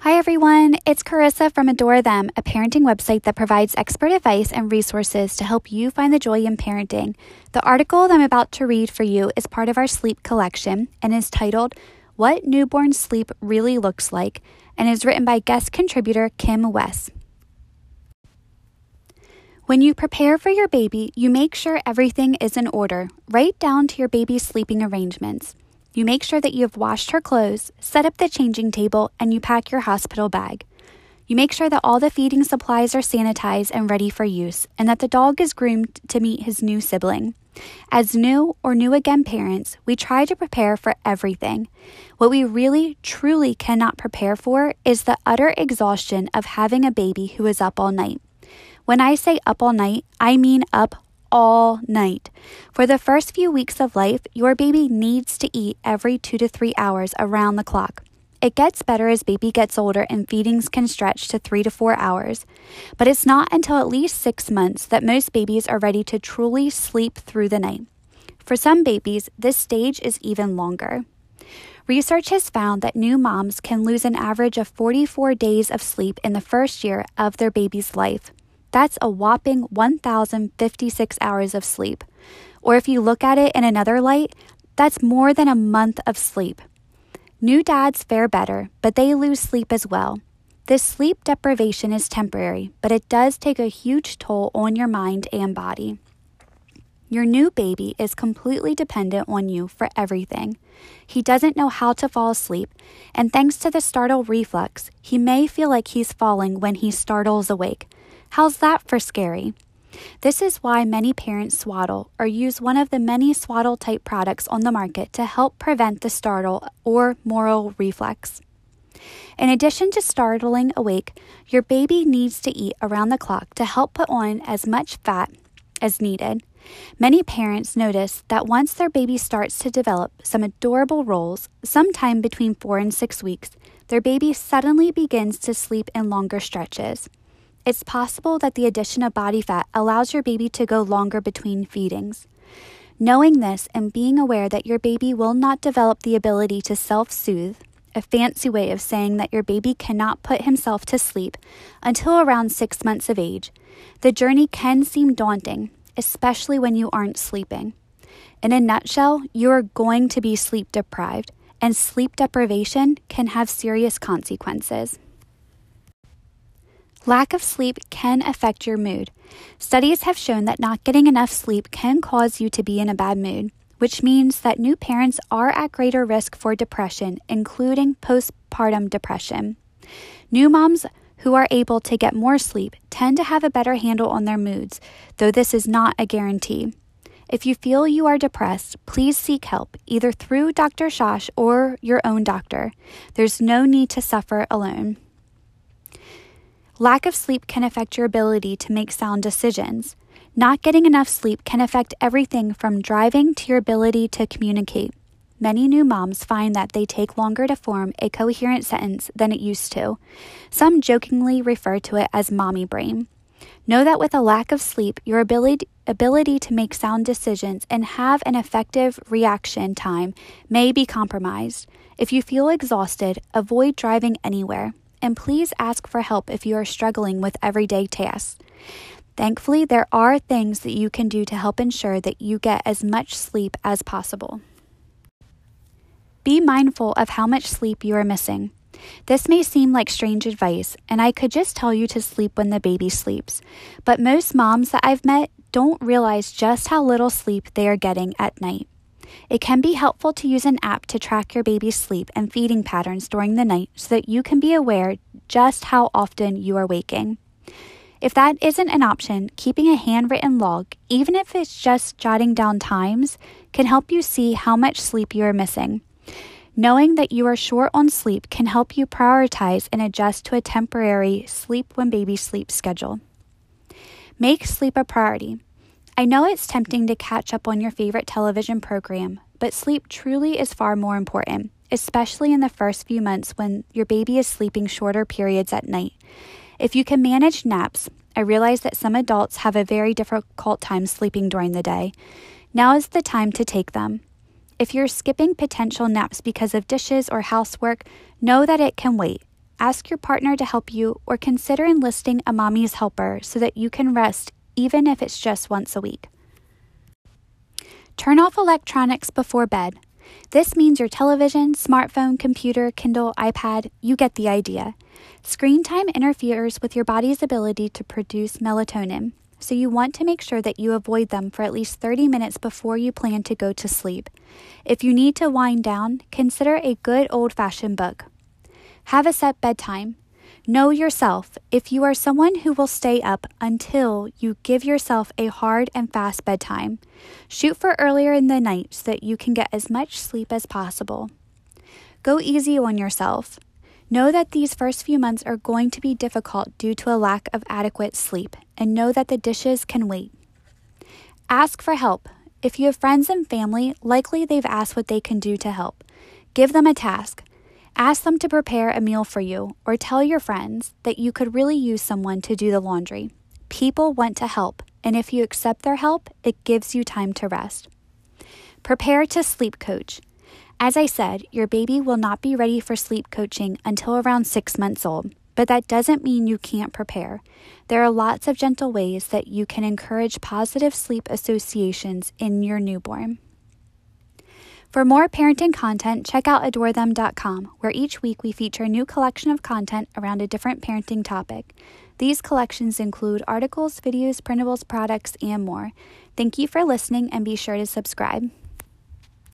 Hi, everyone. It's Carissa from Adore Them, a parenting website that provides expert advice and resources to help you find the joy in parenting. The article that I'm about to read for you is part of our sleep collection and is titled What Newborn Sleep Really Looks Like and is written by guest contributor Kim West. When you prepare for your baby, you make sure everything is in order, right down to your baby's sleeping arrangements. You make sure that you have washed her clothes, set up the changing table, and you pack your hospital bag. You make sure that all the feeding supplies are sanitized and ready for use, and that the dog is groomed to meet his new sibling. As new or new again parents, we try to prepare for everything. What we really, truly cannot prepare for is the utter exhaustion of having a baby who is up all night. When I say up all night, I mean up all night. For the first few weeks of life, your baby needs to eat every two to three hours around the clock. It gets better as baby gets older and feedings can stretch to three to four hours. But it's not until at least six months that most babies are ready to truly sleep through the night. For some babies, this stage is even longer. Research has found that new moms can lose an average of 44 days of sleep in the first year of their baby's life. That's a whopping 1,056 hours of sleep. Or if you look at it in another light, that's more than a month of sleep. New dads fare better, but they lose sleep as well. This sleep deprivation is temporary, but it does take a huge toll on your mind and body. Your new baby is completely dependent on you for everything. He doesn't know how to fall asleep, and thanks to the startle reflex, he may feel like he's falling when he startles awake, How's that for scary? This is why many parents swaddle or use one of the many swaddle type products on the market to help prevent the startle or Moro reflex. In addition to startling awake, your baby needs to eat around the clock to help put on as much fat as needed. Many parents notice that once their baby starts to develop some adorable rolls, sometime between four and six weeks, their baby suddenly begins to sleep in longer stretches. It's possible that the addition of body fat allows your baby to go longer between feedings. Knowing this and being aware that your baby will not develop the ability to self soothe, a fancy way of saying that your baby cannot put himself to sleep until around six months of age, the journey can seem daunting, especially when you aren't sleeping. In a nutshell, you are going to be sleep deprived, and sleep deprivation can have serious consequences. Lack of sleep can affect your mood. Studies have shown that not getting enough sleep can cause you to be in a bad mood, which means that new parents are at greater risk for depression, including postpartum depression. New moms who are able to get more sleep tend to have a better handle on their moods, though this is not a guarantee. If you feel you are depressed, please seek help either through Dr. Shosh or your own doctor. There's no need to suffer alone. Lack of sleep can affect your ability to make sound decisions. Not getting enough sleep can affect everything from driving to your ability to communicate. Many new moms find that they take longer to form a coherent sentence than it used to. Some jokingly refer to it as mommy brain. Know that with a lack of sleep, your ability, ability to make sound decisions and have an effective reaction time may be compromised. If you feel exhausted, avoid driving anywhere and please ask for help if you are struggling with everyday tasks. Thankfully, there are things that you can do to help ensure that you get as much sleep as possible. Be mindful of how much sleep you are missing. This may seem like strange advice, and I could just tell you to sleep when the baby sleeps, but most moms that I've met don't realize just how little sleep they are getting at night. It can be helpful to use an app to track your baby's sleep and feeding patterns during the night so that you can be aware just how often you are waking. If that isn't an option, keeping a handwritten log, even if it's just jotting down times, can help you see how much sleep you are missing. Knowing that you are short on sleep can help you prioritize and adjust to a temporary sleep when baby sleep schedule. Make sleep a priority. I know it's tempting to catch up on your favorite television program, but sleep truly is far more important, especially in the first few months when your baby is sleeping shorter periods at night. If you can manage naps, I realize that some adults have a very difficult time sleeping during the day. Now is the time to take them. If you're skipping potential naps because of dishes or housework, know that it can wait. ask your partner to help you, or consider enlisting a mommy's helper so that you can rest even if it's just once a week. Turn off electronics before bed. This means your television, smartphone, computer, Kindle, iPad, you get the idea. Screen time interferes with your body's ability to produce melatonin, so you want to make sure that you avoid them for at least 30 minutes before you plan to go to sleep. If you need to wind down, consider a good old fashioned book. Have a set bedtime. Know yourself if you are someone who will stay up until you give yourself a hard and fast bedtime. Shoot for earlier in the night so that you can get as much sleep as possible. Go easy on yourself. Know that these first few months are going to be difficult due to a lack of adequate sleep, and know that the dishes can wait. Ask for help. If you have friends and family, likely they've asked what they can do to help. Give them a task. Ask them to prepare a meal for you, or tell your friends that you could really use someone to do the laundry. People want to help, and if you accept their help, it gives you time to rest. Prepare to sleep coach. As I said, your baby will not be ready for sleep coaching until around six months old, but that doesn't mean you can't prepare. There are lots of gentle ways that you can encourage positive sleep associations in your newborn. For more parenting content, check out adorethem.com, where each week we feature a new collection of content around a different parenting topic. These collections include articles, videos, printables, products, and more. Thank you for listening and be sure to subscribe.